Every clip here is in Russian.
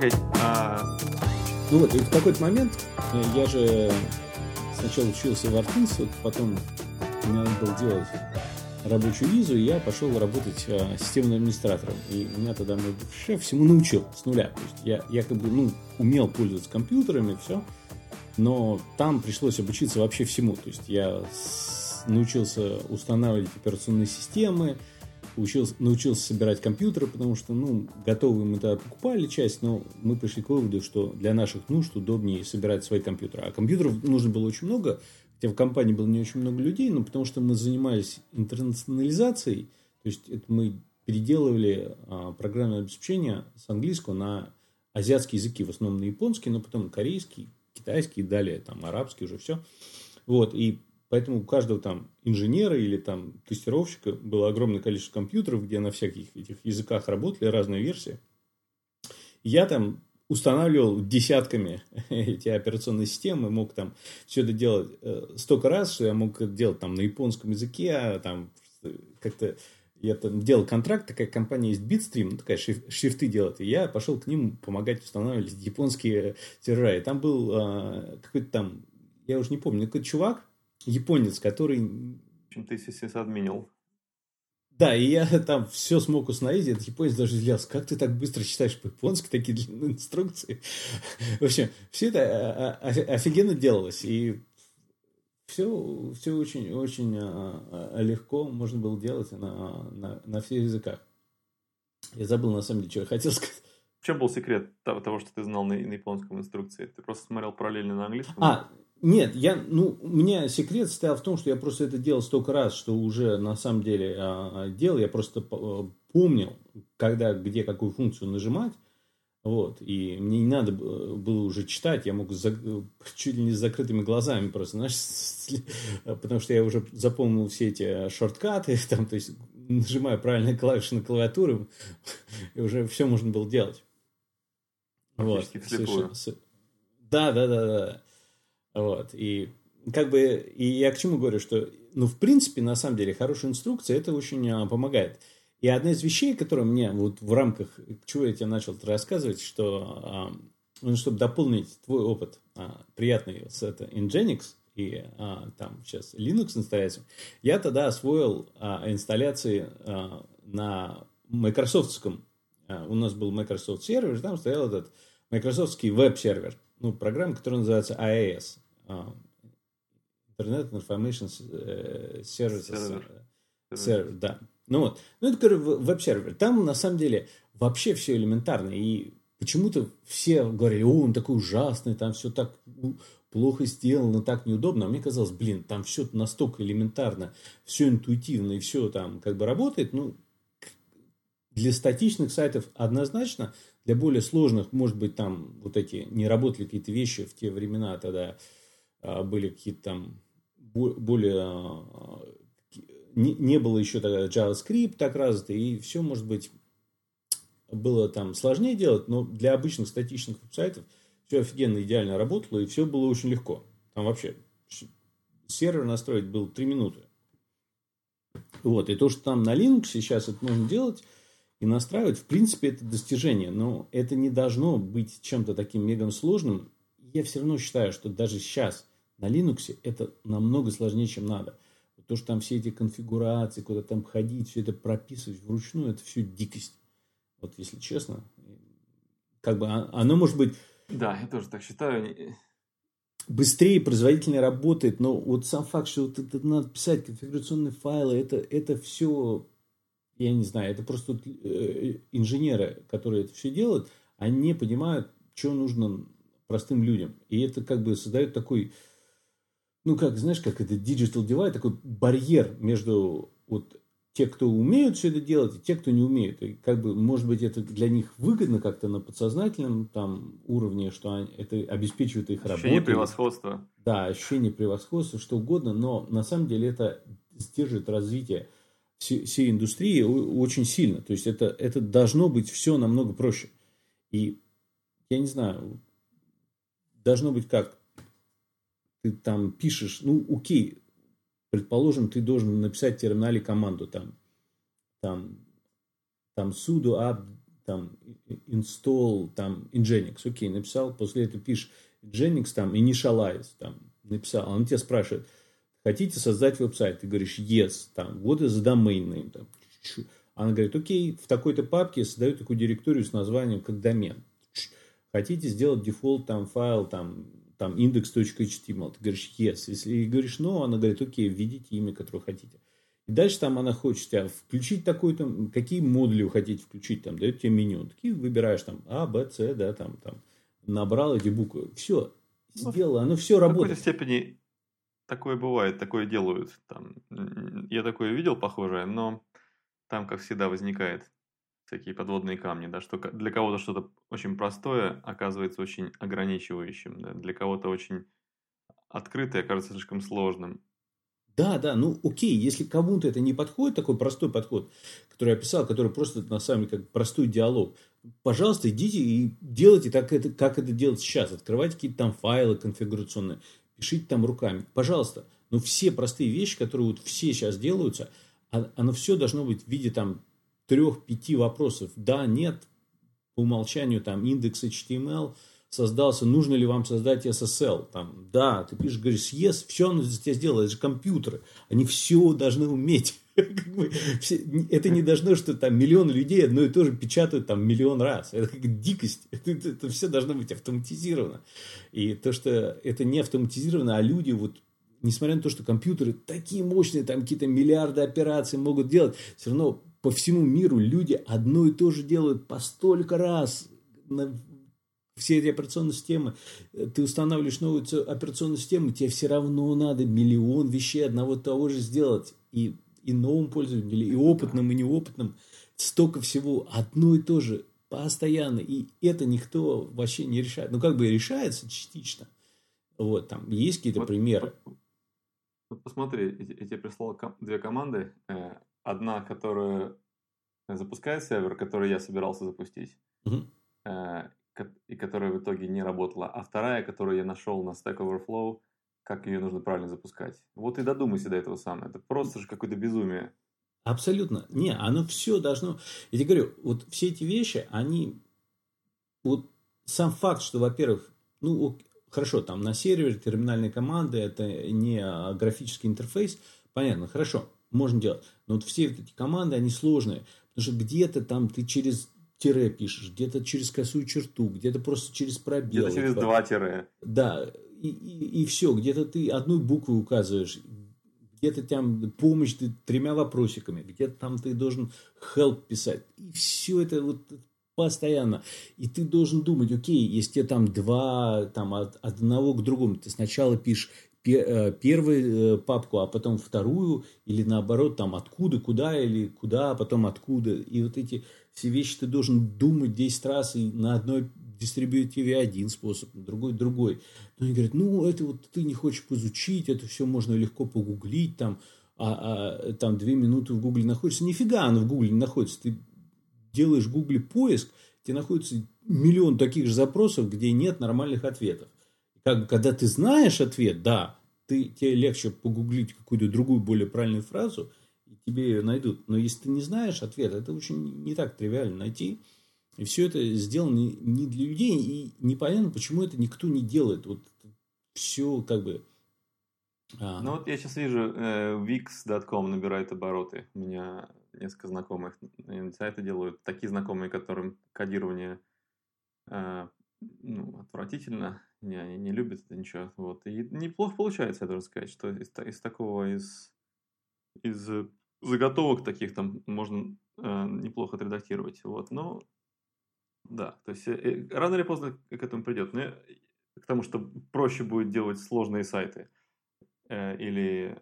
окей. А... Ну вот, и в какой-то момент э, я же сначала учился в Артинс, потом мне надо было делать рабочую визу, и я пошел работать а, системным администратором. И меня тогда мой шеф всему научил с нуля. То есть я, я как бы, ну, умел пользоваться компьютерами, все, но там пришлось обучиться вообще всему. То есть я с, научился устанавливать операционные системы, учился, научился собирать компьютеры, потому что, ну, готовые мы тогда покупали часть, но мы пришли к выводу, что для наших нужд удобнее собирать свои компьютеры. А компьютеров нужно было очень много, хотя в компании было не очень много людей, но потому что мы занимались интернационализацией, то есть это мы переделывали а, программное обеспечение с английского на азиатские языки, в основном на японский, но потом корейский, китайский, далее там арабский уже все. Вот, и Поэтому у каждого там инженера или там тестировщика было огромное количество компьютеров, где на всяких этих языках работали разные версии. Я там устанавливал десятками эти операционные системы, мог там все это делать э, столько раз, что я мог это делать там на японском языке, а там как-то я там делал контракт, такая компания есть Bitstream, ну, такая шриф, шрифты делает, и я пошел к ним помогать устанавливать японские сервера. И там был э, какой-то там, я уже не помню, какой-то чувак, японец, который... В общем, ты сисадминил. Да, и я там все смог установить, этот японец даже излился. Как ты так быстро читаешь по-японски такие длинные инструкции? В общем, все это а, а, офигенно делалось. И все, все очень, очень а, легко можно было делать на, на, на всех языках. Я забыл, на самом деле, что я хотел сказать. В чем был секрет того, что ты знал на, на японском инструкции? Ты просто смотрел параллельно на английском? А, нет, я, ну, у меня секрет состоял в том, что я просто это делал столько раз, что уже на самом деле а, делал. Я просто помнил, когда, где какую функцию нажимать. Вот, и мне не надо было уже читать, я мог за, чуть ли не с закрытыми глазами просто, знаешь, потому что я уже запомнил все эти шорткаты, там, то есть нажимаю правильные клавиши на клавиатуру, и уже все можно было делать. Вот. Совершенно... Да, да, да, да. Вот. И как бы, и я к чему говорю, что, ну, в принципе, на самом деле, хорошая инструкция, это очень а, помогает. И одна из вещей, которая мне вот в рамках, чего я тебе начал рассказывать, что, а, ну, чтобы дополнить твой опыт а, приятный с это Nginx и а, там сейчас Linux инсталляцию, я тогда освоил а, инсталляции а, на Microsoftском. А, у нас был Microsoft сервер, там стоял этот Microsoftский веб-сервер – ну, программа, которая называется IAS. А, Internet Information э, Services. Сервер, да. Ну вот. Ну, это, говорю, веб-сервер. Там, на самом деле, вообще все элементарно. И почему-то все говорили, о, он такой ужасный, там все так плохо сделано, так неудобно. А мне казалось, блин, там все настолько элементарно, все интуитивно и все там как бы работает. Ну, для статичных сайтов однозначно – для более сложных, может быть, там вот эти не работали какие-то вещи в те времена, тогда а, были какие-то там более... А, не, не было еще тогда JavaScript так развито, и все, может быть, было там сложнее делать, но для обычных статичных сайтов все офигенно идеально работало, и все было очень легко. Там вообще сервер настроить был 3 минуты. Вот, и то, что там на Linux сейчас это можно делать, и настраивать, в принципе, это достижение, но это не должно быть чем-то таким мега сложным. Я все равно считаю, что даже сейчас на Linux это намного сложнее, чем надо. То, что там все эти конфигурации, куда там ходить, все это прописывать вручную, это все дикость. Вот если честно, как бы а, оно может быть... Да, я тоже так считаю. Быстрее, производительнее работает, но вот сам факт, что вот это надо писать конфигурационные файлы, это, это все я не знаю, это просто э, инженеры, которые это все делают, они не понимают, что нужно простым людям. И это как бы создает такой, ну как, знаешь, как это digital divide, такой барьер между вот те, кто умеют все это делать, и те, кто не умеют. И как бы, может быть, это для них выгодно как-то на подсознательном там уровне, что они, это обеспечивает их работу. Ощущение превосходства. Да, ощущение превосходства, что угодно, но на самом деле это сдерживает развитие всей индустрии очень сильно. То есть это, это должно быть все намного проще. И я не знаю, должно быть как? Ты там пишешь, ну окей, предположим, ты должен написать в терминале команду там, там, там sudo app, там install там Nginx, окей, написал, после этого пишешь Nginx там initialize, там написал, он тебя спрашивает, хотите создать веб-сайт? Ты говоришь yes, там, вот из domain name, там, она говорит, окей, в такой-то папке создаю такую директорию с названием как домен. Хотите сделать дефолт там файл там, там index.html? Ты говоришь yes. Если говоришь no, она говорит, окей, введите имя, которое хотите. И дальше там она хочет тебя включить такой-то, какие модули вы хотите включить, там, дает тебе меню. Такие выбираешь там A, B, C, да, там, там, набрал эти буквы. Все, сделала, оно все работает. В какой-то степени такое бывает, такое делают. Там, я такое видел похожее, но там, как всегда, возникает всякие подводные камни, да, что для кого-то что-то очень простое оказывается очень ограничивающим, да, для кого-то очень открытое кажется слишком сложным. Да, да, ну окей, если кому-то это не подходит, такой простой подход, который я описал, который просто на самом деле как простой диалог, пожалуйста, идите и делайте так, это, как это делать сейчас. Открывайте какие-то там файлы конфигурационные, пишите там руками. Пожалуйста. Но все простые вещи, которые вот все сейчас делаются, а, оно все должно быть в виде там трех-пяти вопросов. Да, нет, по умолчанию там индекс HTML – создался, нужно ли вам создать SSL. Там, да, ты пишешь, говоришь, yes, все оно за тебя это же компьютеры. Они все должны уметь. Это не должно, что там миллион людей одно и то же печатают там миллион раз. Это как дикость. Это, это, это все должно быть автоматизировано. И то, что это не автоматизировано, а люди вот несмотря на то, что компьютеры такие мощные, там какие-то миллиарды операций могут делать, все равно по всему миру люди одно и то же делают по столько раз на все эти операционные системы, ты устанавливаешь новую операционную систему, тебе все равно надо миллион вещей одного того же сделать. И, и новым пользователям, и опытным, и неопытным. Столько всего одно и то же постоянно. И это никто вообще не решает. Ну, как бы решается частично. Вот, там есть какие-то вот, примеры. Вот, посмотри, я тебе прислал две команды. Э, одна, которая запускает сервер, который я собирался запустить. Угу и которая в итоге не работала, а вторая, которую я нашел на Stack Overflow, как ее нужно правильно запускать. Вот и додумайся до этого сам. Это просто же какое-то безумие. Абсолютно. Не, оно все должно... Я тебе говорю, вот все эти вещи, они... Вот сам факт, что, во-первых, ну, хорошо, там на сервере терминальные команды, это не графический интерфейс, понятно, хорошо, можно делать. Но вот все эти команды, они сложные. Потому что где-то там ты через тире пишешь, где-то через косую черту, где-то просто через пробел. Где-то через два тире. Да, и, и, и все, где-то ты одной буквой указываешь, где-то там помощь ты тремя вопросиками, где-то там ты должен help писать. И все это вот постоянно. И ты должен думать, окей, если тебе там два, там от одного к другому, ты сначала пишешь э, первую э, папку, а потом вторую, или наоборот, там откуда, куда, или куда, а потом откуда. И вот эти все вещи ты должен думать 10 раз, и на одной дистрибьютиве один способ, другой другой. Но они говорят, ну, это вот ты не хочешь изучить, это все можно легко погуглить, там, а, а там две минуты в Гугле находится. Нифига оно в Гугле не находится. Ты делаешь в Гугле поиск, тебе находится миллион таких же запросов, где нет нормальных ответов. Как, когда ты знаешь ответ, да, ты, тебе легче погуглить какую-то другую, более правильную фразу, тебе ее найдут. Но если ты не знаешь ответ, это очень не так тривиально найти. И все это сделано не для людей, и непонятно, почему это никто не делает. Вот все как бы... А... Ну вот я сейчас вижу, э, wix.com набирает обороты. У меня несколько знакомых сайты делают. Такие знакомые, которым кодирование э, ну, отвратительно, не, они не любят это ничего. Вот. И неплохо получается, я должен сказать, что из, из такого, из, из заготовок таких там можно э, неплохо отредактировать. Вот, но да, то есть э, рано или поздно к этому придет. Но к тому, что проще будет делать сложные сайты э, или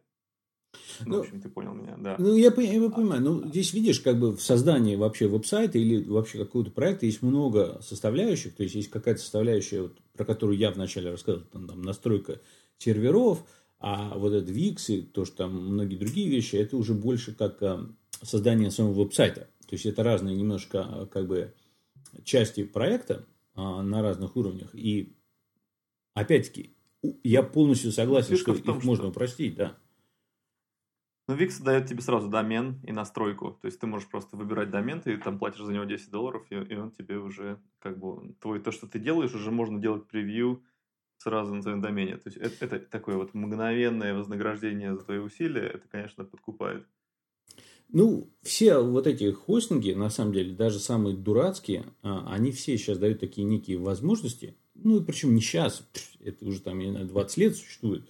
ну, ну, в общем, ты понял меня, да. Ну, я, я понимаю. Ну, здесь, видишь, как бы в создании вообще веб-сайта или вообще какого-то проекта есть много составляющих. То есть, есть какая-то составляющая, вот, про которую я вначале рассказывал, там, там настройка серверов, а вот этот Wix и то, что там многие другие вещи, это уже больше как э, создание своего веб-сайта. То есть это разные немножко э, как бы части проекта а, на разных уровнях. И опять-таки, я полностью согласен, Фишка что том, их что... можно упростить, да. Ну, Wix дает тебе сразу домен и настройку. То есть ты можешь просто выбирать домен, ты там платишь за него 10 долларов, и, и он тебе уже как бы твой то, что ты делаешь, уже можно делать превью сразу на твоем домене. То есть это, это такое вот мгновенное вознаграждение за твои усилия, это, конечно, подкупает. Ну, все вот эти хостинги, на самом деле, даже самые дурацкие, а, они все сейчас дают такие некие возможности. Ну, и причем не сейчас, это уже там, я знаю, 20 лет существует.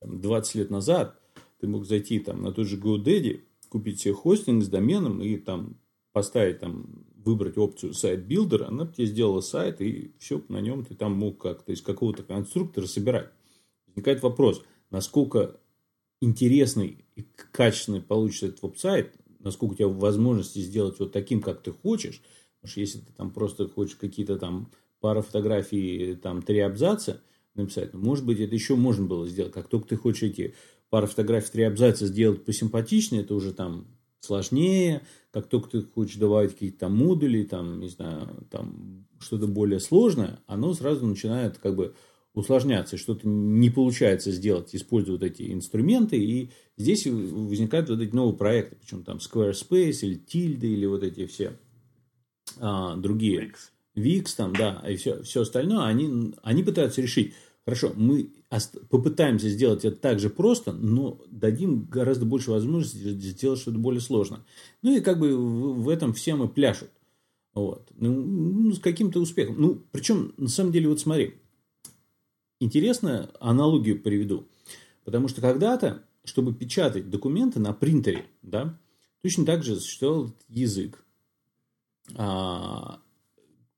20 лет назад ты мог зайти там на тот же GoDaddy, купить себе хостинг с доменом и там поставить там выбрать опцию site builder, она тебе сделала сайт, и все на нем ты там мог как-то из какого-то конструктора собирать. Возникает вопрос, насколько интересный и качественный получится этот веб-сайт, насколько у тебя возможности сделать вот таким, как ты хочешь. Потому что если ты там просто хочешь какие-то там пара фотографий, там три абзаца написать, ну, может быть, это еще можно было сделать. Как только ты хочешь эти пара фотографий, три абзаца сделать посимпатичнее, это уже там сложнее. Как только ты хочешь добавить какие-то там модули, там, не знаю, там что-то более сложное, оно сразу начинает как бы усложняться, что-то не получается сделать, используя вот эти инструменты, и здесь возникают вот эти новые проекты, причем там Squarespace или Tilde или вот эти все а, другие. Wix. Wix там, да, и все, все остальное, они, они пытаются решить, хорошо, мы попытаемся сделать это так же просто, но дадим гораздо больше возможностей сделать что-то более сложное. Ну и как бы в, в этом все мы пляшут. Вот. Ну, ну, с каким-то успехом. Ну, причем, на самом деле, вот смотри, интересную аналогию приведу. Потому что когда-то, чтобы печатать документы на принтере, да, точно так же существовал язык а,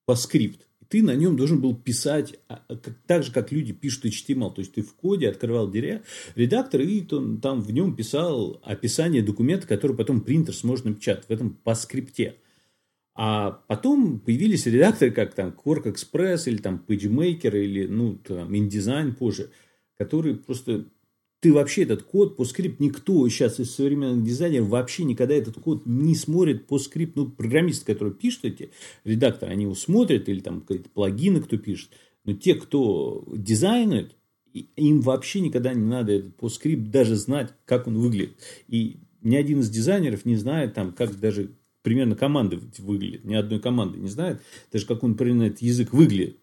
по скрипт. Ты на нем должен был писать а, так же, как люди пишут HTML. То есть ты в коде открывал редактор и там в нем писал описание документа, который потом принтер сможет напечатать в этом по скрипте. А потом появились редакторы, как там Quark Express или там PageMaker или ну, там, InDesign позже, которые просто ты вообще этот код по скрипт, никто сейчас из современных дизайнеров вообще никогда этот код не смотрит по скрипт. Ну, программисты, которые пишут эти редакторы, они его смотрят, или там какие-то плагины, кто пишет. Но те, кто дизайнует, им вообще никогда не надо этот по скрипт даже знать, как он выглядит. И ни один из дизайнеров не знает, там, как даже примерно команды выглядит. Ни одной команды не знает, даже как он примерно этот язык выглядит.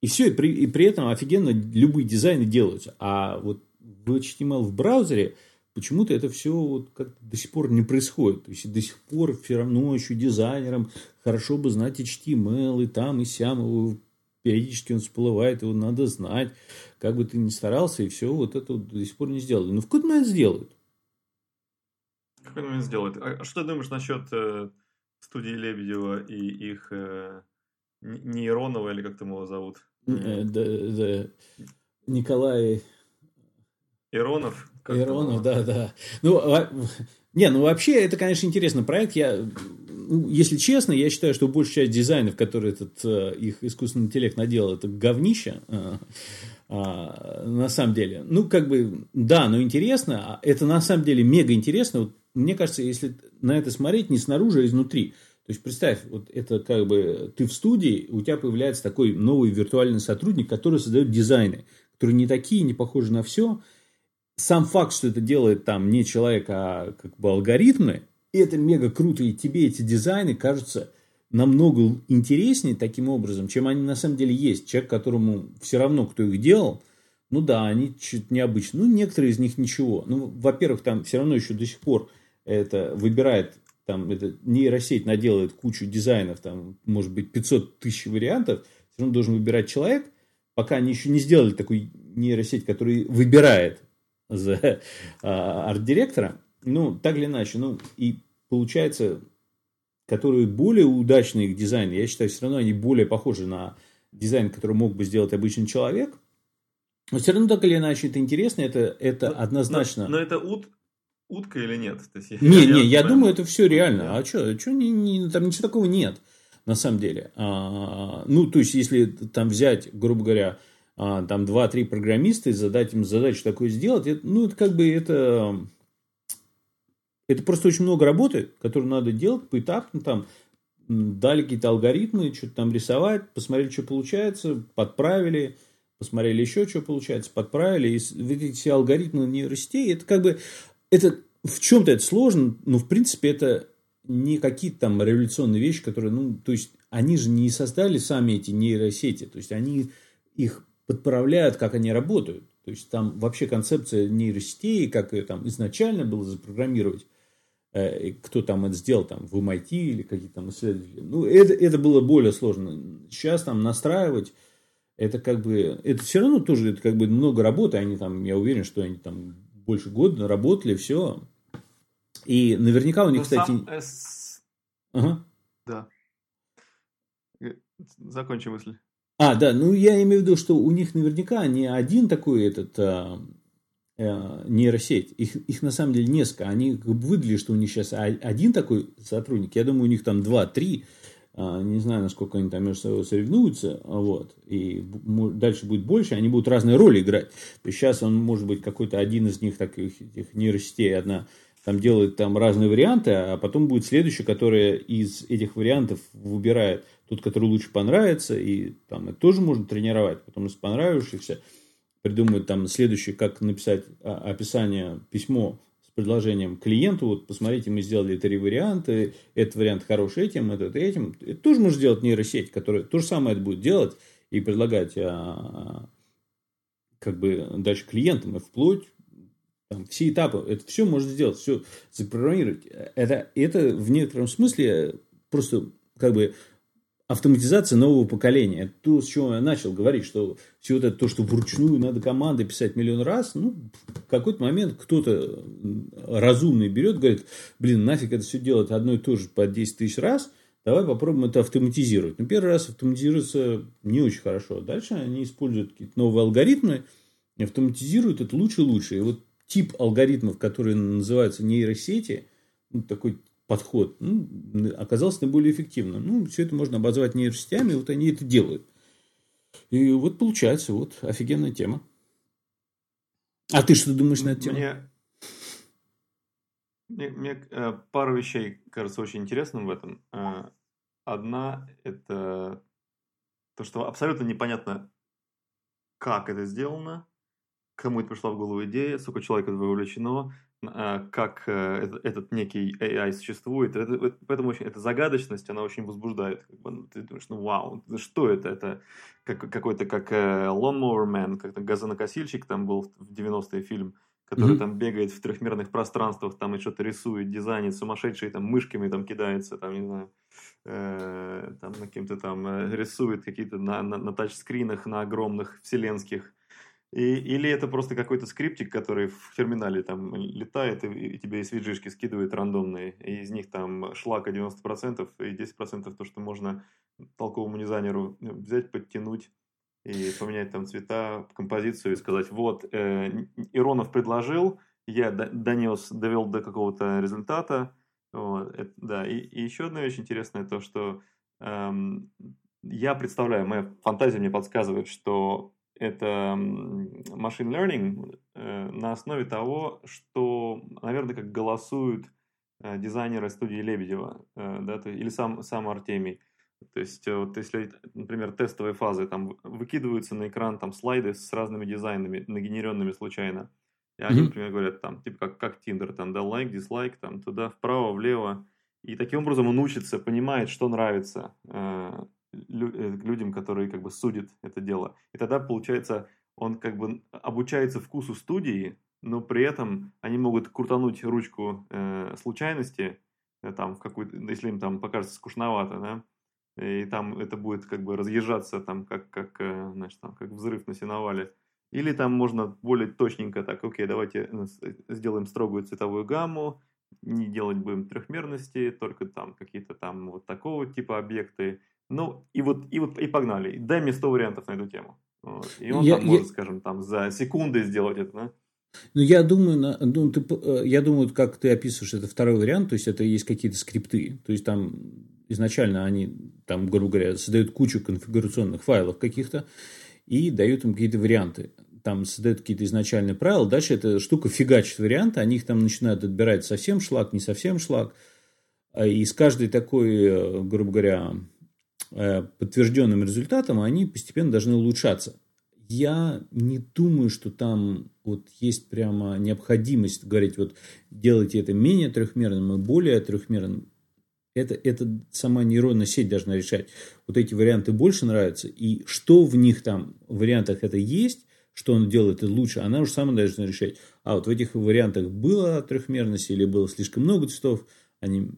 И все, и при, и при этом офигенно любые дизайны делаются. А вот в HTML в браузере почему-то это все вот как до сих пор не происходит. То есть до сих пор все равно еще дизайнерам хорошо бы знать HTML и там, и сям, его, периодически он всплывает, его надо знать. Как бы ты ни старался, и все, вот это вот до сих пор не сделали. Но в какой-то момент сделают какой момент сделает. А что ты думаешь насчет э, студии Лебедева и их э, Нейронова, или как там его зовут? Э, да, да. Николай... Иронов? Иронов, да, да. Ну, а, не, ну вообще это, конечно, интересный проект. Я, ну, если честно, я считаю, что большая часть дизайнов, которые этот э, их искусственный интеллект наделал, это говнище. Э, а, на самом деле. Ну, как бы, да, но интересно. Это на самом деле мега интересно. Вот мне кажется, если на это смотреть не снаружи, а изнутри. То есть представь, вот это как бы ты в студии, у тебя появляется такой новый виртуальный сотрудник, который создает дизайны, которые не такие, не похожи на все. Сам факт, что это делает там не человек, а как бы алгоритмы, это мега круто, и тебе эти дизайны кажутся намного интереснее таким образом, чем они на самом деле есть. Человек, которому все равно, кто их делал – ну да, они чуть необычные. Ну, некоторые из них ничего. Ну, во-первых, там все равно еще до сих пор это выбирает, там, это нейросеть наделает кучу дизайнов, там, может быть, 500 тысяч вариантов, все равно должен выбирать человек, пока они еще не сделали такую нейросеть, которая выбирает за а, арт-директора. Ну, так или иначе, ну, и получается, которые более удачные их дизайны, я считаю, все равно они более похожи на дизайн, который мог бы сделать обычный человек – но все равно так или иначе это интересно, это, это но, однозначно. Но, но это ут, утка или нет? То есть, не, я, не, я, думаю, это все реально. Да. А что, что не, не, там ничего такого нет, на самом деле. А, ну, то есть, если там взять, грубо говоря, а, там 2-3 программиста и задать им задачу такое сделать, это, ну, это как бы это... Это просто очень много работы, которую надо делать поэтапно, там, дали какие-то алгоритмы, что-то там рисовать, посмотрели, что получается, подправили, посмотрели еще, что получается, подправили, и эти все алгоритмы нейросетей, это как бы, это в чем-то это сложно, но в принципе это не какие-то там революционные вещи, которые, ну, то есть они же не создали сами эти нейросети, то есть они их подправляют, как они работают. То есть там вообще концепция нейросетей, как ее там изначально было запрограммировать, э, кто там это сделал, там в MIT или какие-то там исследователи. Ну, это, это было более сложно. Сейчас там настраивать, это как бы, это все равно тоже это как бы много работы, они там, я уверен, что они там больше года работали, все. И наверняка у них, Но кстати... Сам, э, ага. Да. Э, закончи мысль. А, да, ну я имею в виду, что у них наверняка не один такой этот а, а, нейросеть, их, их на самом деле несколько. Они как бы выдали, что у них сейчас один такой сотрудник, я думаю, у них там два-три, не знаю, насколько они там между собой соревнуются, вот, и дальше будет больше, они будут разные роли играть. Сейчас он может быть какой-то один из них таких этих нейросетей, одна там делает там разные варианты, а потом будет следующий, который из этих вариантов выбирает тот, который лучше понравится, и там это тоже можно тренировать, потом из понравившихся придумать там следующий, как написать описание, письмо предложением клиенту, вот посмотрите, мы сделали три варианта, этот вариант хороший этим, этот этим, это тоже можно сделать нейросеть, которая то же самое это будет делать и предлагать а, как бы дальше клиентам, и вплоть там, все этапы, это все можно сделать, все запрограммировать. Это, это в некотором смысле просто как бы автоматизация нового поколения. То, с чего я начал говорить, что все вот это, то, что вручную надо команды писать миллион раз, ну, в какой-то момент кто-то разумный берет, говорит, блин, нафиг это все делать одно и то же по 10 тысяч раз, давай попробуем это автоматизировать. Ну, первый раз автоматизируется не очень хорошо. Дальше они используют какие-то новые алгоритмы, автоматизируют это лучше и лучше. И вот тип алгоритмов, которые называются нейросети, ну, такой подход ну, оказался наиболее эффективным. Ну, все это можно обозвать нейросетями, вот они это делают. И вот получается, вот офигенная тема. А ты что думаешь на эту тему? Мне, мне, мне э, пару вещей кажется очень интересным в этом. Э, одна – это то, что абсолютно непонятно, как это сделано, кому это пришла в голову идея, сколько человек это вовлечено, как э, этот некий AI существует. Это, поэтому очень, эта загадочность, она очень возбуждает. Как бы, ну, ты думаешь, ну вау, что это? Это как, какой-то как э, Lawnmower Man, как газонокосильщик там был в 90-е фильм, который mm-hmm. там бегает в трехмерных пространствах, там и что-то рисует, дизайнит, сумасшедший там мышками там кидается, там, не знаю, э, там на каким-то там э, рисует какие-то на, на, на тачскринах, на огромных вселенских и, или это просто какой-то скриптик, который в терминале там летает и, и тебе виджишки скидывает рандомные. И из них там шлака 90% и 10% то, что можно толковому дизайнеру ну, взять, подтянуть и поменять там цвета, композицию и сказать, вот, э, Иронов предложил, я донес, довел до какого-то результата. Вот, это, да, и, и еще одна вещь интересная, то, что эм, я представляю, моя фантазия мне подсказывает, что это machine learning э, на основе того, что, наверное, как голосуют э, дизайнеры студии Лебедева, э, да, или сам, сам Артемий. То есть, вот если, например, тестовые фазы, там выкидываются на экран там слайды с разными дизайнами, нагенеренными случайно. И они, mm-hmm. например, говорят, там, типа как, как Tinder, там, да, лайк, дизлайк, там, туда, вправо, влево. И таким образом он учится, понимает, что нравится людям, которые как бы судят это дело. И тогда, получается, он как бы обучается вкусу студии, но при этом они могут крутануть ручку э, случайности, э, там, в какую-то, если им там покажется скучновато, да, и там это будет как бы разъезжаться там, как, как, э, значит, там, как взрыв на сеновале. Или там можно более точненько так, окей, давайте э, сделаем строгую цветовую гамму, не делать будем трехмерности, только там какие-то там вот такого типа объекты, ну, и вот, и вот, и погнали. Дай мне 100 вариантов на эту тему. Вот. И он я, там я... может, скажем, там за секунды сделать это, да? Ну, я думаю, ну, ты, э, я думаю, как ты описываешь, это второй вариант, то есть это есть какие-то скрипты, то есть там изначально они, там, грубо говоря, создают кучу конфигурационных файлов каких-то и дают им какие-то варианты. Там создают какие-то изначальные правила, дальше эта штука фигачит варианты, они их там начинают отбирать совсем шлак, не совсем шлак, а и с каждой такой, э, грубо говоря, подтвержденным результатом, они постепенно должны улучшаться. я не думаю, что там вот есть прямо необходимость говорить, вот делайте это менее трехмерным и более трехмерным. Это, это сама нейронная сеть должна решать. Вот эти варианты больше нравятся, и что в них там, в вариантах это есть, что он делает это лучше, она уже сама должна решать. А вот в этих вариантах было трехмерность или было слишком много цветов, они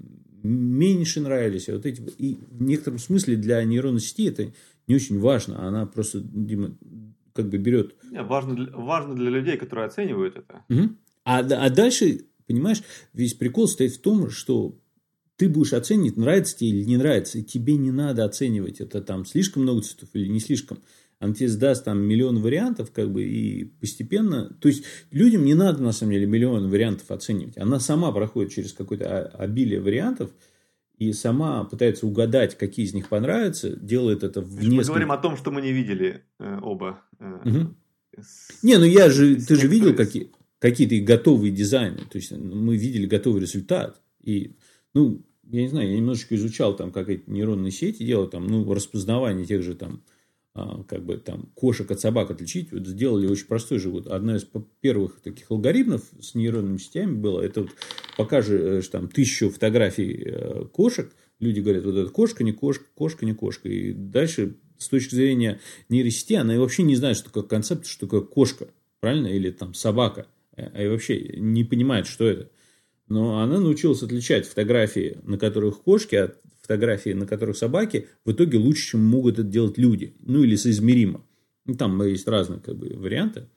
меньше нравились. А вот эти, и в некотором смысле для нейронной сети это не очень важно. Она просто, Дима, как бы берет... Важно для, важно для людей, которые оценивают это. Угу. А, а дальше, понимаешь, весь прикол стоит в том, что ты будешь оценивать, нравится тебе или не нравится, и тебе не надо оценивать, это там слишком много цветов или не слишком. Она тебе сдаст там миллион вариантов, как бы, и постепенно... То есть, людям не надо, на самом деле, миллион вариантов оценивать. Она сама проходит через какое-то обилие вариантов, и сама пытается угадать, какие из них понравятся, делает это в несколько... Мы говорим о том, что мы не видели э, оба. Э, угу. с... Не, ну я же, ты же видел какие, какие-то готовые дизайны, то есть мы видели готовый результат, и, ну, я не знаю, я немножечко изучал там, как эти нейронные сети делают, там, ну, распознавание тех же там, а, как бы там кошек от собак отличить, вот сделали очень простой же. Вот одна из первых таких алгоритмов с нейронными сетями было, это вот покажешь там тысячу фотографий э, кошек, люди говорят, вот это кошка, не кошка, кошка, не кошка. И дальше с точки зрения нейросети, она вообще не знает, что такое концепт, что такое кошка, правильно, или там собака, а и вообще не понимает, что это. Но она научилась отличать фотографии, на которых кошки, от фотографии, на которых собаки, в итоге лучше, чем могут это делать люди. Ну, или соизмеримо. Ну, там есть разные как бы, варианты.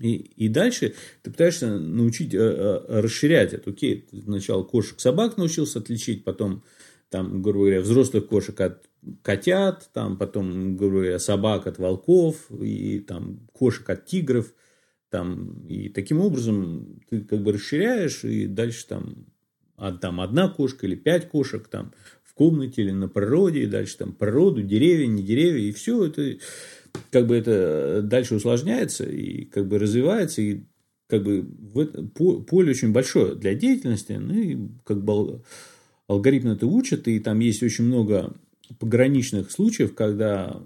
И, и дальше ты пытаешься научить, э, э, расширять это. Окей, ты сначала кошек собак научился отличить, потом, там, грубо говоря, взрослых кошек от котят, там, потом, грубо говоря, собак от волков, и там кошек от тигров. Там, и таким образом ты как бы расширяешь, и дальше там а там одна кошка или пять кошек там в комнате или на природе, и дальше там природу, деревья, не деревья, и все это как бы это дальше усложняется и как бы развивается, и как бы в это, поле очень большое для деятельности, ну и как бы алгоритмы это учат, и там есть очень много пограничных случаев, когда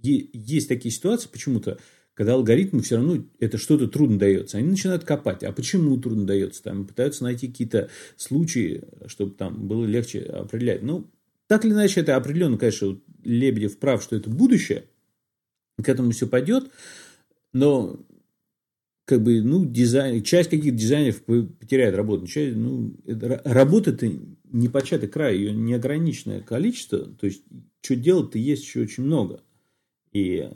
есть такие ситуации почему-то, когда алгоритму все равно это что-то трудно дается. Они начинают копать. А почему трудно дается? Там пытаются найти какие-то случаи, чтобы там было легче определять. Ну, так или иначе, это определенно, конечно, Лебедев прав, что это будущее. К этому все пойдет. Но как бы, ну, дизайн, часть каких-то дизайнеров потеряет работу. Часть, ну, работа-то не початый край, ее неограниченное количество. То есть, что делать-то есть еще очень много. И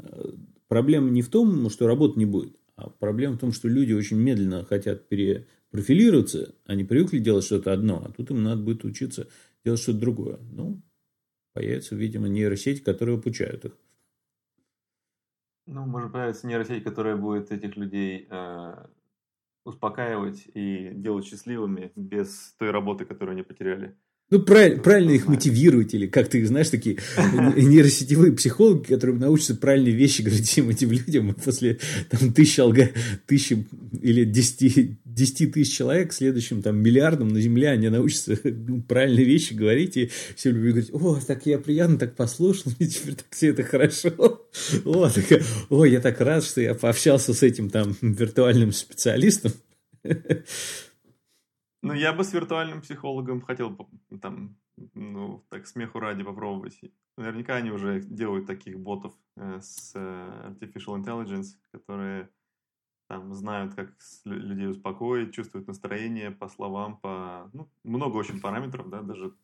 Проблема не в том, что работы не будет, а проблема в том, что люди очень медленно хотят перепрофилироваться, они привыкли делать что-то одно, а тут им надо будет учиться делать что-то другое. Ну, появятся, видимо, нейросети, которые обучают их. Ну, может появиться нейросеть, которая будет этих людей э, успокаивать и делать счастливыми без той работы, которую они потеряли. Ну, правильно, правильно их мотивировать, или как ты знаешь, такие нейросетевые психологи, которые научатся правильные вещи говорить всем этим людям, и после там, тысячи, алга, тысячи или десяти, десяти тысяч человек, следующим там миллиардом на Земле, они научатся правильные вещи говорить, и все люди говорят, о, так я приятно так послушал, мне теперь так все это хорошо. О, так, о, я так рад, что я пообщался с этим там виртуальным специалистом. Ну, я бы с виртуальным психологом хотел там, ну, так, смеху ради попробовать. Наверняка они уже делают таких ботов э, с э, Artificial Intelligence, которые там знают, как людей успокоить, чувствуют настроение по словам, по... Ну, много очень параметров, да, даже...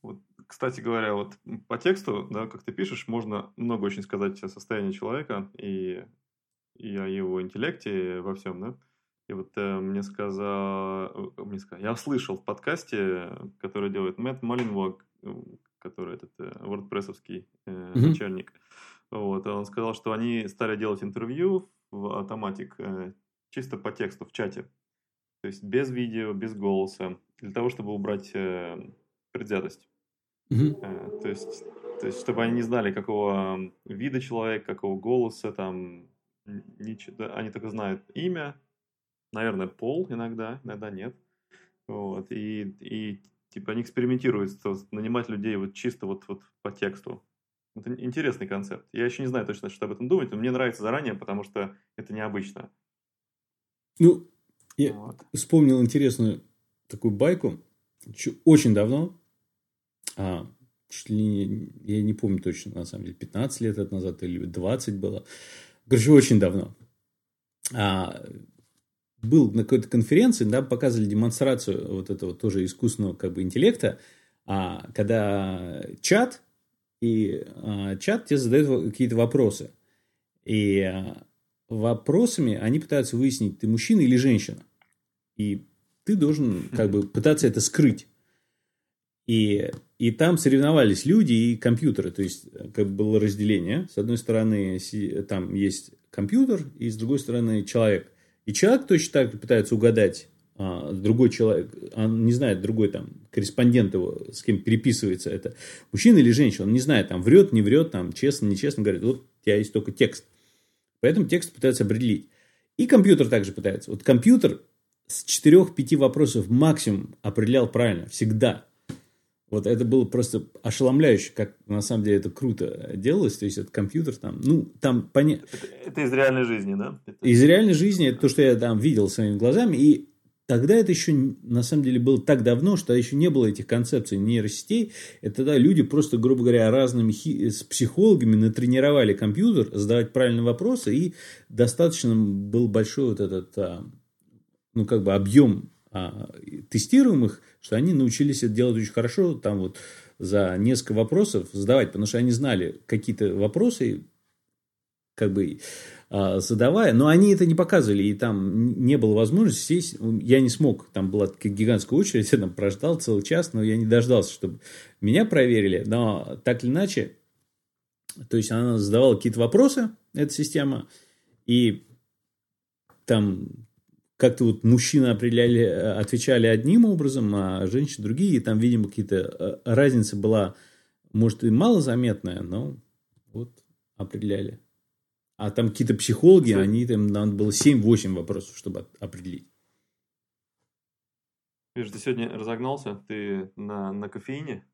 Вот, кстати говоря, вот по тексту, да, как ты пишешь, можно много очень сказать о состоянии человека и, и о его интеллекте во всем, да. И вот э, мне сказал, э, мне сказал, я слышал в подкасте, который делает Мэтт Малинвок, который этот э, WordPress-овский э, mm-hmm. начальник. Вот, он сказал, что они стали делать интервью в Automatic э, чисто по тексту в чате. То есть без видео, без голоса, для того, чтобы убрать э, предвзятость. Mm-hmm. Э, то, есть, то есть, чтобы они не знали, какого вида человек, какого голоса, там, ничего, они только знают имя, наверное, пол иногда, иногда нет. Вот, и, и типа они экспериментируют, нанимать людей вот чисто вот, вот по тексту, Это интересный концепт. Я еще не знаю точно, что об этом думать, но мне нравится заранее, потому что это необычно. Ну, я вот. вспомнил интересную такую байку. Очень давно, а, чуть ли не, я не помню точно, на самом деле, 15 лет назад или 20 было. Короче, очень давно. А, был на какой-то конференции, да, показывали демонстрацию вот этого тоже искусственного как бы интеллекта, а, когда чат, и а, чат тебе задает какие-то вопросы. И а, вопросами они пытаются выяснить, ты мужчина или женщина. И ты должен как бы пытаться это скрыть. И, и там соревновались люди и компьютеры. То есть, как бы было разделение. С одной стороны, там есть компьютер, и с другой стороны, человек. И человек точно так же пытается угадать, а, другой человек, он не знает, другой там корреспондент его, с кем переписывается это, мужчина или женщина, он не знает, там, врет, не врет, там, честно, нечестно, говорит, вот у тебя есть только текст. Поэтому текст пытается определить. И компьютер также пытается. Вот компьютер с 4-5 вопросов максимум определял правильно, всегда. Вот это было просто ошеломляюще, как на самом деле это круто делалось. То есть, этот компьютер там, ну, там понятно. Это, это из реальной жизни, да? Это... Из реальной жизни, это то, что я там видел своими глазами. И тогда это еще, на самом деле, было так давно, что еще не было этих концепций нейросетей. Это тогда люди просто, грубо говоря, разными хи... с психологами натренировали компьютер задавать правильные вопросы. И достаточно был большой вот этот, а, ну, как бы объем а, тестируемых, что они научились это делать очень хорошо, там вот за несколько вопросов задавать, потому что они знали какие-то вопросы, как бы а, задавая, но они это не показывали, и там не было возможности сесть, я не смог, там была гигантская очередь, я там прождал целый час, но я не дождался, чтобы меня проверили, но так или иначе, то есть она задавала какие-то вопросы, эта система, и там как-то вот мужчины определяли, э, отвечали одним образом, а женщины другие. И там, видимо, какие-то э, разница была, может, и малозаметная, но вот определяли. А там какие-то психологи, Все. они там надо было 7-8 вопросов, чтобы определить. Видишь, ты сегодня разогнался? Ты на, на кофеине?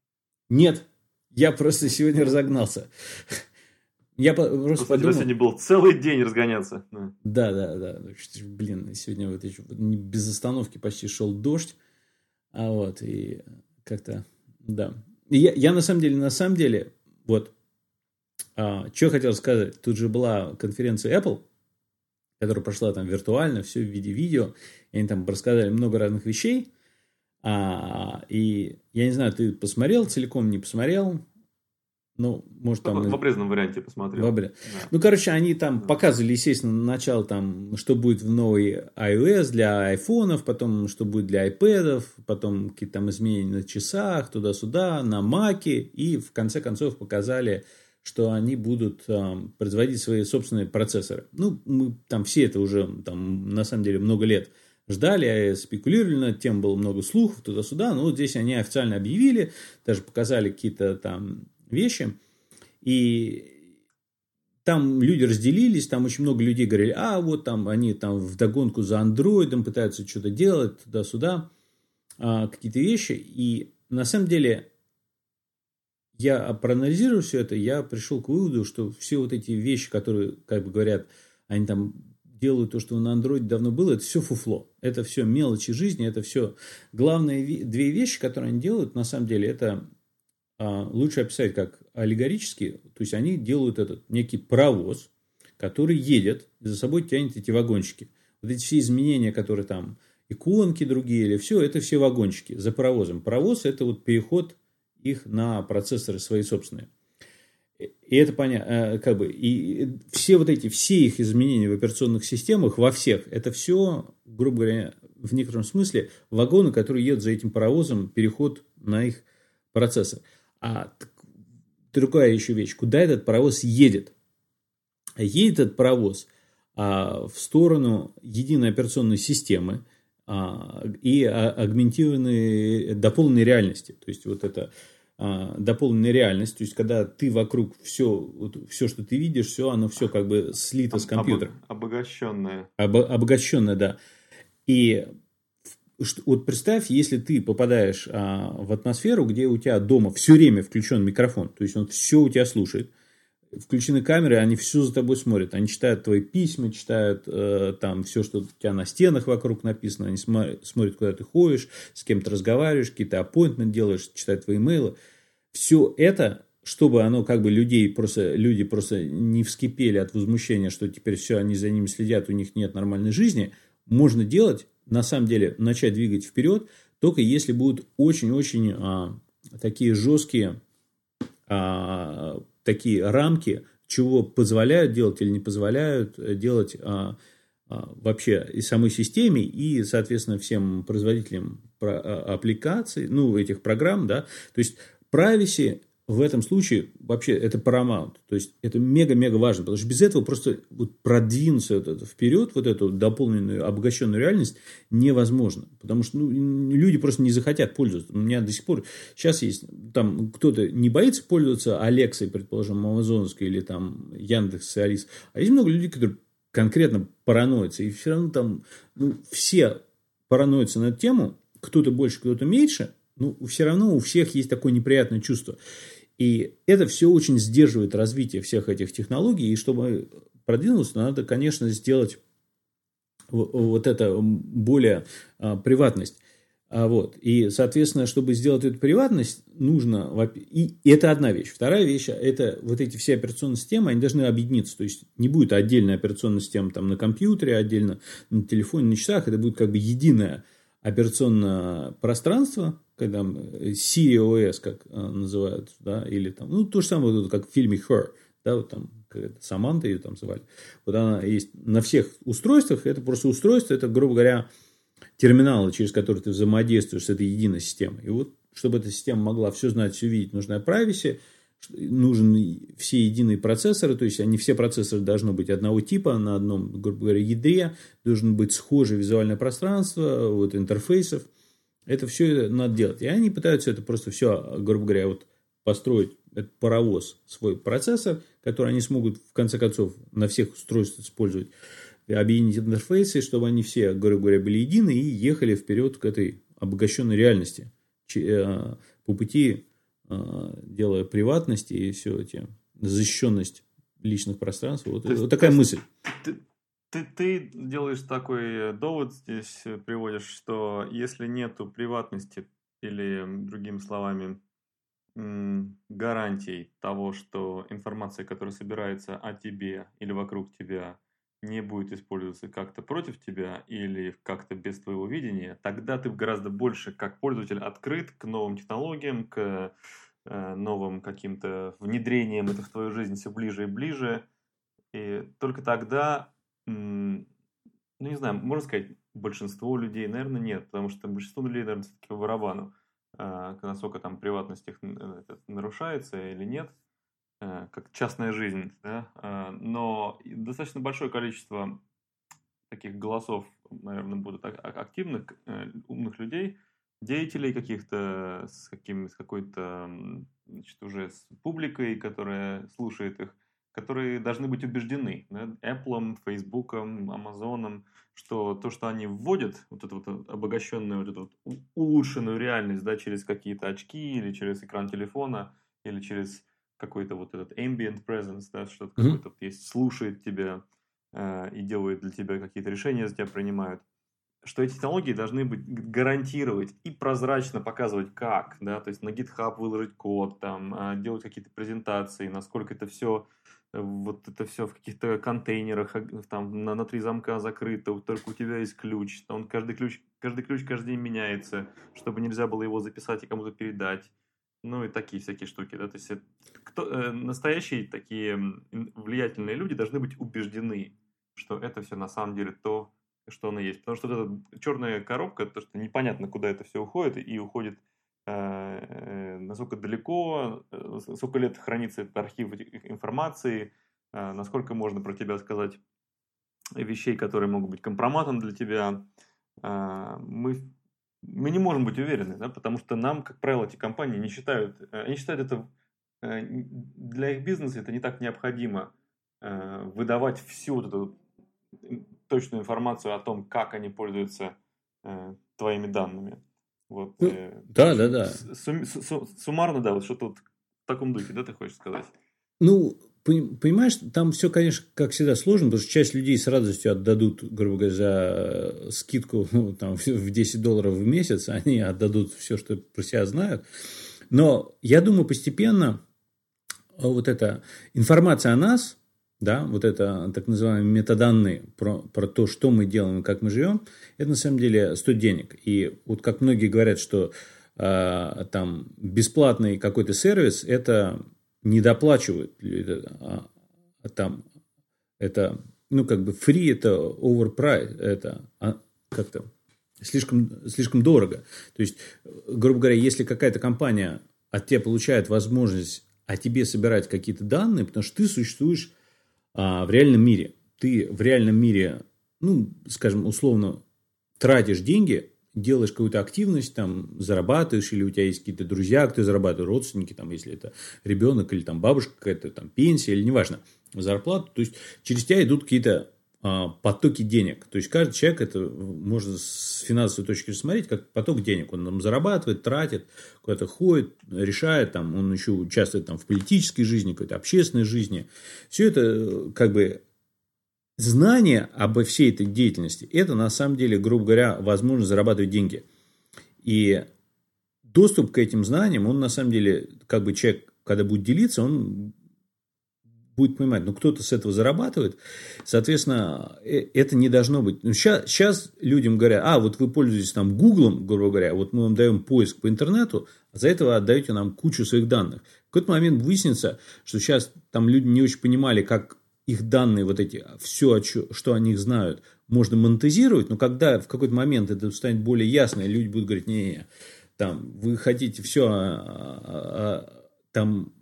Нет, я просто сегодня разогнался. Я просто, просто подумал... сегодня был целый день разгоняться. Да, да, да. Блин, сегодня вот еще без остановки почти шел дождь. А вот, и как-то, да. Я, я на самом деле, на самом деле, вот, а, что хотел сказать. Тут же была конференция Apple, которая прошла там виртуально, все в виде видео. И они там рассказали много разных вещей. А, и я не знаю, ты посмотрел целиком, не посмотрел. Ну, может, там... В, обрезанном варианте посмотрел. В обрез... да. Ну, короче, они там да. показывали, естественно, начало там, что будет в новой iOS для айфонов, потом, что будет для iPad, потом какие-то там изменения на часах, туда-сюда, на маке, и в конце концов показали, что они будут э, производить свои собственные процессоры. Ну, мы там все это уже, там, на самом деле, много лет ждали, спекулировали над тем, было много слухов туда-сюда, но вот здесь они официально объявили, даже показали какие-то там вещи. И там люди разделились, там очень много людей говорили, а вот там они там в догонку за андроидом пытаются что-то делать туда-сюда, а, какие-то вещи. И на самом деле я проанализировал все это, я пришел к выводу, что все вот эти вещи, которые, как бы говорят, они там делают то, что на андроиде давно было, это все фуфло. Это все мелочи жизни, это все. Главные две вещи, которые они делают, на самом деле, это лучше описать как аллегорически, то есть они делают этот некий паровоз, который едет, и за собой тянет эти вагончики. Вот эти все изменения, которые там, иконки другие или все, это все вагончики за паровозом. Паровоз – это вот переход их на процессоры свои собственные. И это понятно, э, как бы, и все вот эти, все их изменения в операционных системах, во всех, это все, грубо говоря, в некотором смысле вагоны, которые едут за этим паровозом, переход на их процессор. А другая еще вещь, куда этот паровоз едет? Едет этот паровоз а, в сторону единой операционной системы а, и агментированной дополненной реальности. То есть, вот это а, дополненная реальность, то есть когда ты вокруг все, вот, все, что ты видишь, все, оно все как бы слито с компьютера. Обогащенное. Об, обогащенное, да. И вот представь, если ты попадаешь а, в атмосферу, где у тебя дома все время включен микрофон, то есть он все у тебя слушает, включены камеры, они все за тобой смотрят. Они читают твои письма, читают э, там все, что у тебя на стенах вокруг написано. Они смотрят, смотрят, куда ты ходишь, с кем ты разговариваешь, какие-то аппоинтменты делаешь, читают твои имейлы. Все это, чтобы оно как бы людей просто, люди просто не вскипели от возмущения, что теперь все, они за ними следят, у них нет нормальной жизни, можно делать на самом деле начать двигать вперед, только если будут очень-очень а, такие жесткие а, такие рамки, чего позволяют делать или не позволяют э, делать а, а, вообще и самой системе, и, соответственно, всем производителям про, а, аппликаций, ну, этих программ, да, то есть privacy в этом случае вообще это paramount. То есть это мега-мега важно, потому что без этого просто вот продвинуться вот это вперед, вот эту дополненную, обогащенную реальность невозможно. Потому что ну, люди просто не захотят пользоваться. У меня до сих пор сейчас есть, там кто-то не боится пользоваться Алексой, предположим, Амазонской или там Яндекс, Алис. А есть много людей, которые конкретно параноятся. И все равно там ну, все параноятся на эту тему, кто-то больше, кто-то меньше – ну, все равно у всех есть такое неприятное чувство. И это все очень сдерживает развитие всех этих технологий. И чтобы продвинуться, надо, конечно, сделать вот это более а, приватность. А вот. И, соответственно, чтобы сделать эту приватность, нужно... И это одна вещь. Вторая вещь – это вот эти все операционные системы, они должны объединиться. То есть, не будет отдельная операционная система там, на компьютере, отдельно на телефоне, на часах. Это будет как бы единое операционное пространство, когда COS, как э, называют, да, или там, ну, то же самое, как в фильме Her, да, вот там Саманта ее там звали. Вот она есть на всех устройствах, это просто устройство, это, грубо говоря, терминалы, через которые ты взаимодействуешь с этой единой системой. И вот, чтобы эта система могла все знать, все видеть, нужна privacy, нужен все единые процессоры, то есть они все процессоры должны быть одного типа, на одном, грубо говоря, ядре, должен быть схожее визуальное пространство, вот интерфейсов – это все надо делать. И они пытаются это просто все, грубо говоря, вот построить этот паровоз, свой процессор, который они смогут в конце концов на всех устройствах использовать, объединить интерфейсы, чтобы они все, грубо говоря, были едины и ехали вперед к этой обогащенной реальности э, по пути делая приватность и все эти защищенность личных пространств. Вот, вот такая мысль. Ты, ты, ты делаешь такой довод здесь, э, приводишь, что если нету приватности или, другими словами, гарантий того, что информация, которая собирается о тебе или вокруг тебя, не будет использоваться как-то против тебя или как-то без твоего видения, тогда ты гораздо больше как пользователь открыт к новым технологиям, к э, новым каким-то внедрениям это в твою жизнь все ближе и ближе. И только тогда ну, не знаю, можно сказать, большинство людей, наверное, нет, потому что большинство людей, наверное, все-таки по барабану, а, насколько там приватность их э, нарушается или нет, э, как частная жизнь, да, а, но достаточно большое количество таких голосов, наверное, будут активных, э, умных людей, деятелей каких-то с, каким, с какой-то значит, уже с публикой, которая слушает их, которые должны быть убеждены да, Apple, Facebook, Amazon, что то, что они вводят, вот эту вот обогащенную, вот эту вот улучшенную реальность, да, через какие-то очки или через экран телефона, или через какой-то вот этот ambient presence, да, что-то mm-hmm. какой-то есть, слушает тебя э, и делает для тебя какие-то решения, за тебя принимают что эти технологии должны быть гарантировать и прозрачно показывать как, да, то есть на GitHub выложить код, там, а, делать какие-то презентации, насколько это все вот это все в каких-то контейнерах, там на, на три замка закрыто, только у тебя есть ключ, он каждый ключ, каждый ключ каждый день меняется, чтобы нельзя было его записать и кому-то передать. Ну и такие всякие штуки, да, то есть кто, э, настоящие такие влиятельные люди должны быть убеждены, что это все на самом деле то, что оно есть. Потому что вот эта черная коробка, то, что непонятно, куда это все уходит, и уходит Э, насколько далеко, э, сколько лет хранится этот архив информации, э, насколько можно про тебя сказать вещей, которые могут быть компроматом для тебя. Мы, мы не можем быть уверены, да, потому что нам, как правило, эти компании не считают, они считают это для их бизнеса это не так необходимо выдавать всю вот эту точную информацию о том, как они пользуются твоими данными. Вот, ну, э, да, да, да. Сум, сум, суммарно, да, вот что-то вот в таком духе, да, ты хочешь сказать? Ну, понимаешь, там все, конечно, как всегда сложно, потому что часть людей с радостью отдадут, грубо говоря, за скидку ну, там, в 10 долларов в месяц, они отдадут все, что про себя знают. Но я думаю, постепенно вот эта информация о нас, да, вот это так называемые метаданные про, про то, что мы делаем как мы живем, это на самом деле стоит денег. И вот как многие говорят, что э, там бесплатный какой-то сервис, это не доплачивают, а, а там это, ну, как бы free это overprice, это а, как-то слишком, слишком дорого. То есть, грубо говоря, если какая-то компания от тебя получает возможность о тебе собирать какие-то данные, потому что ты существуешь а, в реальном мире. Ты в реальном мире, ну, скажем, условно, тратишь деньги делаешь какую-то активность, там, зарабатываешь, или у тебя есть какие-то друзья, кто зарабатывает, родственники, там, если это ребенок или там бабушка какая-то, там, пенсия, или неважно, зарплату, то есть через тебя идут какие-то а, потоки денег. То есть каждый человек, это можно с финансовой точки смотреть, как поток денег. Он там зарабатывает, тратит, куда-то ходит, решает, там, он еще участвует там, в политической жизни, какой-то общественной жизни. Все это как бы знание обо всей этой деятельности, это на самом деле, грубо говоря, возможность зарабатывать деньги. И доступ к этим знаниям, он на самом деле, как бы человек, когда будет делиться, он будет понимать, ну кто-то с этого зарабатывает, соответственно, э, это не должно быть. Ну, сейчас, сейчас людям говорят, а вот вы пользуетесь там Гуглом, грубо говоря, вот мы вам даем поиск по интернету, а за этого отдаете нам кучу своих данных. В какой-то момент выяснится, что сейчас там люди не очень понимали, как их данные, вот эти, все, что о них знают, можно монетизировать, но когда в какой-то момент это станет более ясно, и люди будут говорить, не-не, там, вы хотите все а, а, а, там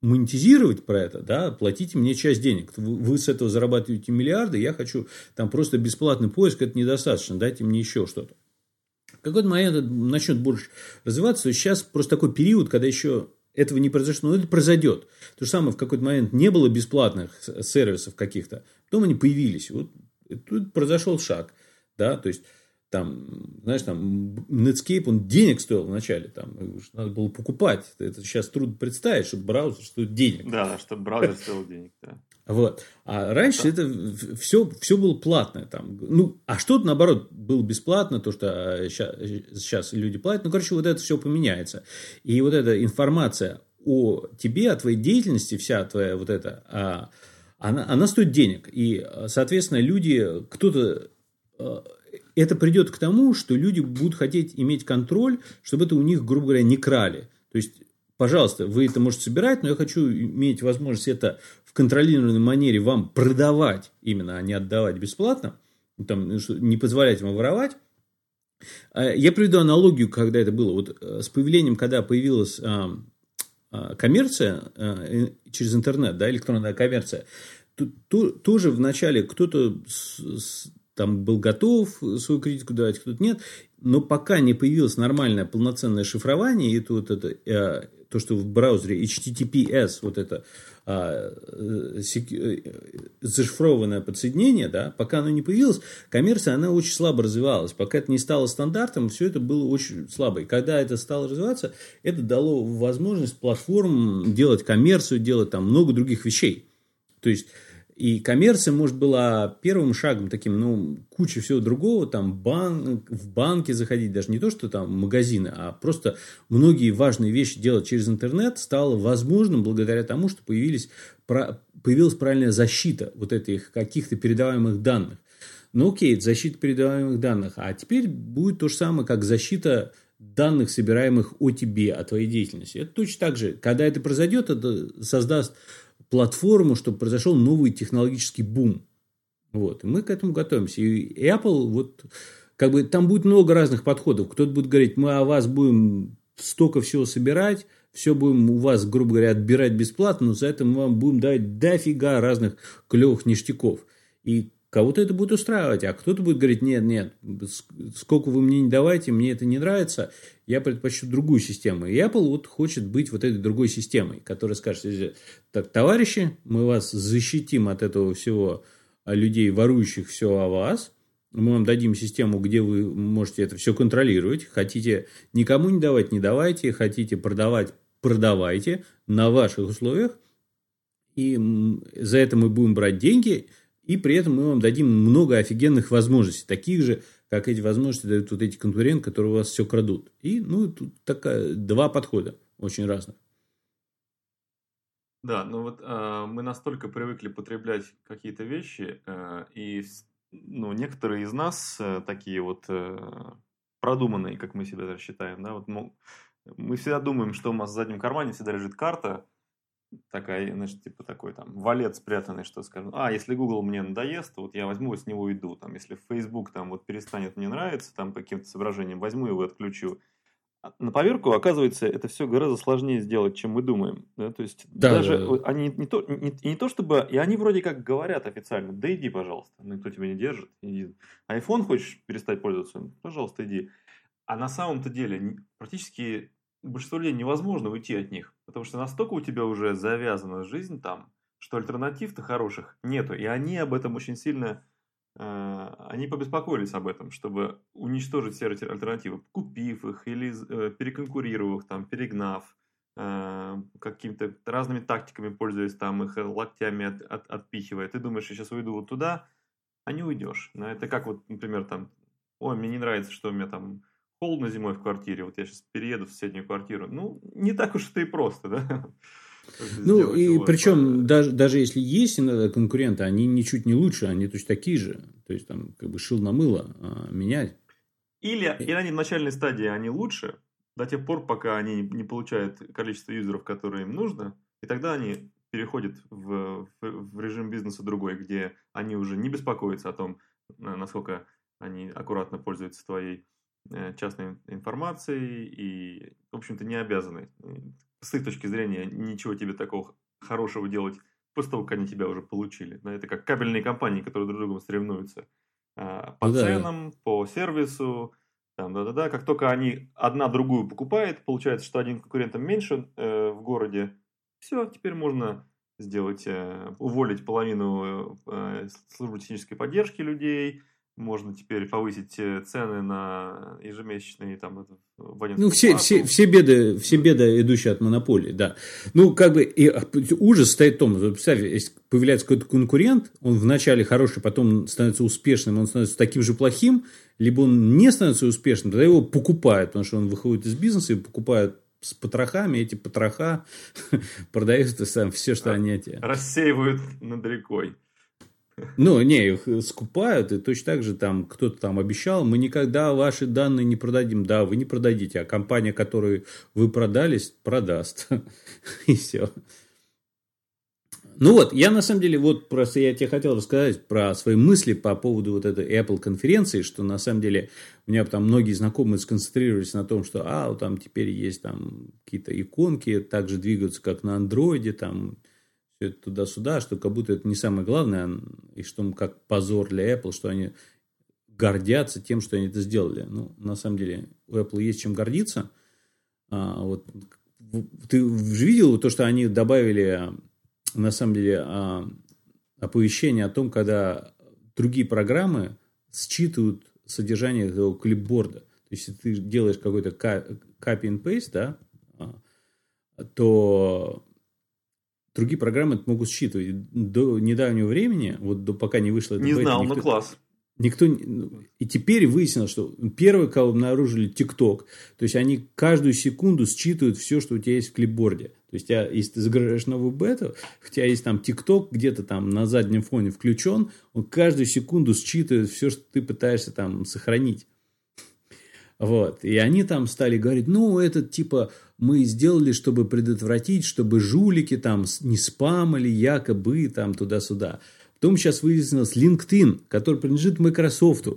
монетизировать про это, да, платите мне часть денег. Вы, вы с этого зарабатываете миллиарды, я хочу там просто бесплатный поиск, это недостаточно, дайте мне еще что-то. В какой-то момент это начнет больше развиваться, сейчас просто такой период, когда еще этого не произошло, но это произойдет. То же самое в какой-то момент не было бесплатных сервисов каких-то, потом они появились. Вот тут произошел шаг, да, то есть там, знаешь, там Netscape, он денег стоил вначале, там, надо было покупать. Это сейчас трудно представить, чтобы браузер стоит денег. Да, чтобы браузер стоил денег, да. Вот. А раньше да. это все, все было платное. Там. Ну, а что-то, наоборот, было бесплатно, то, что сейчас, а, сейчас люди платят. Ну, короче, вот это все поменяется. И вот эта информация о тебе, о твоей деятельности, вся твоя вот эта, а, она, она стоит денег. И, соответственно, люди, кто-то это придет к тому, что люди будут хотеть иметь контроль, чтобы это у них, грубо говоря, не крали. То есть, пожалуйста, вы это можете собирать, но я хочу иметь возможность это контролированной манере вам продавать именно, а не отдавать бесплатно, там, ну, не позволять вам воровать. А, я приведу аналогию, когда это было. Вот э, с появлением, когда появилась а, а, коммерция через интернет, да, электронная коммерция, то, то, тоже вначале кто-то там был готов свою критику давать, кто-то нет, но пока не появилось нормальное полноценное шифрование, и вот это, э, то, что в браузере HTTPS, вот это а, э, э, зашифрованное подсоединение, да, пока оно не появилось, коммерция, она очень слабо развивалась. Пока это не стало стандартом, все это было очень слабо. И когда это стало развиваться, это дало возможность платформам делать коммерцию, делать там много других вещей. То есть, и коммерция, может, была первым шагом таким, ну, куча всего другого, там, бан, в банки заходить, даже не то, что там магазины, а просто многие важные вещи делать через интернет стало возможным благодаря тому, что появились, появилась правильная защита вот этих каких-то передаваемых данных. Ну, окей, защита передаваемых данных, а теперь будет то же самое, как защита данных, собираемых о тебе, о твоей деятельности. Это точно так же. Когда это произойдет, это создаст платформу, чтобы произошел новый технологический бум. Вот. И мы к этому готовимся. И Apple, вот, как бы, там будет много разных подходов. Кто-то будет говорить, мы о вас будем столько всего собирать, все будем у вас, грубо говоря, отбирать бесплатно, но за это мы вам будем давать дофига разных клевых ништяков. И Кого-то это будет устраивать, а кто-то будет говорить, нет, нет, сколько вы мне не давайте, мне это не нравится, я предпочту другую систему. И Apple вот хочет быть вот этой другой системой, которая скажет, так, товарищи, мы вас защитим от этого всего а, людей, ворующих все о вас, мы вам дадим систему, где вы можете это все контролировать. Хотите никому не давать, не давайте. Хотите продавать, продавайте на ваших условиях. И за это мы будем брать деньги. И при этом мы вам дадим много офигенных возможностей. Таких же, как эти возможности дают вот эти конкуренты, которые у вас все крадут. И, ну, тут такая, два подхода очень разных. Да, ну вот э, мы настолько привыкли потреблять какие-то вещи, э, и ну, некоторые из нас э, такие вот э, продуманные, как мы себя считаем, да, вот мы, мы всегда думаем, что у нас в заднем кармане всегда лежит карта, такая, значит, типа такой там валет спрятанный, что скажем, а, если Google мне надоест, то вот я возьму и с него иду, там, если Facebook там вот перестанет мне нравиться, там, каким-то соображением, возьму его и отключу. А на поверку, оказывается, это все гораздо сложнее сделать, чем мы думаем. Да? То есть да, даже да, да. они не то, не, не то чтобы... И они вроде как говорят официально, да иди, пожалуйста, никто тебя не держит. Иди. iPhone хочешь перестать пользоваться? Пожалуйста, иди. А на самом-то деле практически большинство людей невозможно уйти от них. Потому что настолько у тебя уже завязана жизнь там, что альтернатив-то хороших нету. И они об этом очень сильно Э, они побеспокоились об этом, чтобы уничтожить все эти альтернативы, купив их или э, переконкурировав их, там, перегнав, э, какими-то разными тактиками пользуясь, там, их локтями от, от, отпихивая. Ты думаешь, я сейчас уйду вот туда, а не уйдешь. Но это как вот, например, там, ой, мне не нравится, что у меня там холодно зимой в квартире, вот я сейчас перееду в соседнюю квартиру. Ну, не так уж это и просто, да? Ну, и причем, даже, даже если есть иногда конкуренты, они ничуть не лучше, они точно такие же. То есть, там, как бы шил на мыло а, менять. Или, или они в начальной стадии, они лучше, до тех пор, пока они не получают количество юзеров, которые им нужно, и тогда они переходят в, в, в режим бизнеса другой, где они уже не беспокоятся о том, насколько они аккуратно пользуются твоей э, частной информацией и, в общем-то, не обязаны с их точки зрения ничего тебе такого хорошего делать после того, как они тебя уже получили. Это как кабельные компании, которые друг с другом соревнуются а, по ну, ценам, да. по сервису. Там, да-да-да. Как только они одна другую покупает, получается, что один конкурентом меньше э, в городе. Все, теперь можно сделать, э, уволить половину э, службы технической поддержки людей, можно теперь повысить э, цены на ежемесячные там Ну, все, все, все, беды, все беды, идущие от монополии, да. Ну, как бы и а, ужас стоит в том, что, представь, если появляется какой-то конкурент, он вначале хороший, потом становится успешным, он становится таким же плохим, либо он не становится успешным, тогда его покупают, потому что он выходит из бизнеса и покупают с потрохами, эти потроха продают сам все, что они эти. Рассеивают над рекой. Ну, не, их скупают, и точно так же там кто-то там обещал, мы никогда ваши данные не продадим. Да, вы не продадите, а компания, которую вы продались, продаст. И все. Ну вот, я на самом деле, вот просто я тебе хотел рассказать про свои мысли по поводу вот этой Apple конференции, что на самом деле у меня там многие знакомые сконцентрировались на том, что, а, вот там теперь есть там какие-то иконки, также двигаются, как на андроиде, там, все это туда-сюда, что как будто это не самое главное, и что как позор для Apple, что они гордятся тем, что они это сделали. Ну, на самом деле, у Apple есть чем гордиться. А, вот, ты же видел то, что они добавили, на самом деле, а, оповещение о том, когда другие программы считывают содержание этого клипборда. То есть, если ты делаешь какой-то copy and paste, да, а, то другие программы это могут считывать. До недавнего времени, вот до, пока не вышло. Не знал, никто, но класс. Никто, ну, и теперь выяснилось, что первые, кого обнаружили TikTok, то есть они каждую секунду считывают все, что у тебя есть в клипборде. То есть, тебя, если ты загружаешь новую бету, у тебя есть там TikTok где-то там на заднем фоне включен, он каждую секунду считывает все, что ты пытаешься там сохранить. Вот. И они там стали говорить, ну, это типа мы сделали, чтобы предотвратить, чтобы жулики там не спамали якобы там туда-сюда. Потом сейчас выяснилось LinkedIn, который принадлежит Microsoft.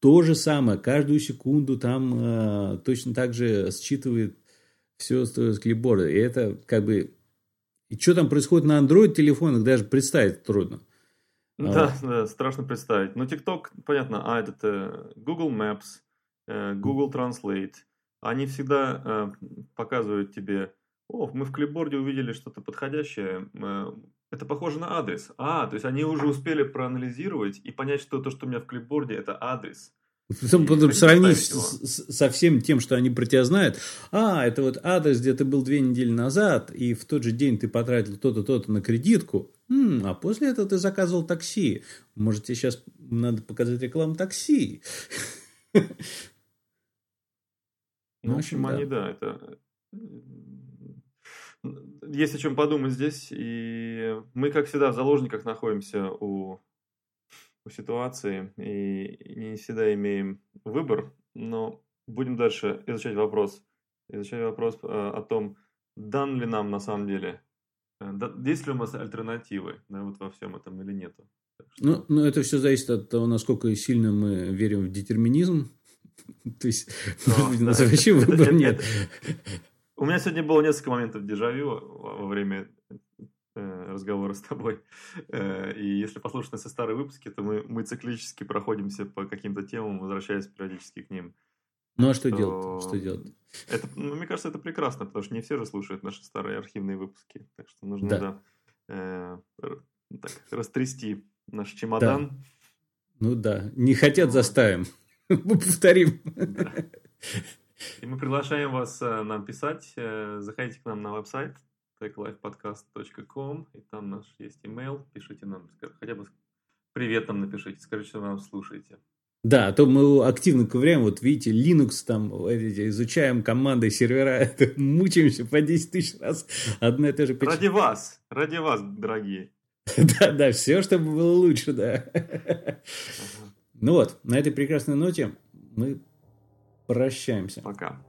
То же самое, каждую секунду там э, точно так же считывает все с клипборда. И это как бы... И что там происходит на Android телефонах, даже представить трудно. Да, а. да, страшно представить. Но TikTok, понятно, а этот э, Google Maps, э, Google Translate – они всегда э, показывают тебе, о, мы в клипборде увидели что-то подходящее, э, это похоже на адрес. А, то есть они уже успели проанализировать и понять, что то, что у меня в клипборде, это адрес. Потом, сравнить со всем тем, что они про тебя знают. А, это вот адрес, где ты был две недели назад, и в тот же день ты потратил то-то, то-то на кредитку. М-м, а после этого ты заказывал такси. Может, тебе сейчас надо показать рекламу такси? Ну, в общем, они, да, это... Есть о чем подумать здесь, и мы, как всегда, в заложниках находимся у у ситуации и не всегда имеем выбор, но будем дальше изучать вопрос. Изучать вопрос э, о том, дан ли нам на самом деле, э, есть ли у нас альтернативы да, вот во всем этом или нету. Ну, ну, это все зависит от того, насколько сильно мы верим в детерминизм. То есть, у нас вообще выбора нет. У меня сегодня было несколько моментов дежавю во время Э, разговора с тобой. Э, и если послушать наши старые выпуски, то мы, мы циклически проходимся по каким-то темам, возвращаясь периодически к ним. Ну а что, что делать? Что делать? Это, ну, мне кажется, это прекрасно, потому что не все же слушают наши старые архивные выпуски. Так что нужно да. Да, э, так, растрясти наш чемодан. Да. Ну да, не хотят, заставим. Мы повторим. Да. И мы приглашаем вас э, нам писать. Заходите к нам на веб-сайт techlifepodcast.com, и там наш есть email, пишите нам, хотя бы привет нам напишите, скажите, что вы нам слушаете. Да, а то мы активно ковыряем, вот видите, Linux там, изучаем команды, сервера, мучаемся по 10 тысяч раз, одно и то же. Ради вас, ради вас, дорогие. Да, да, все, чтобы было лучше, да. Ну вот, на этой прекрасной ноте мы прощаемся. Пока.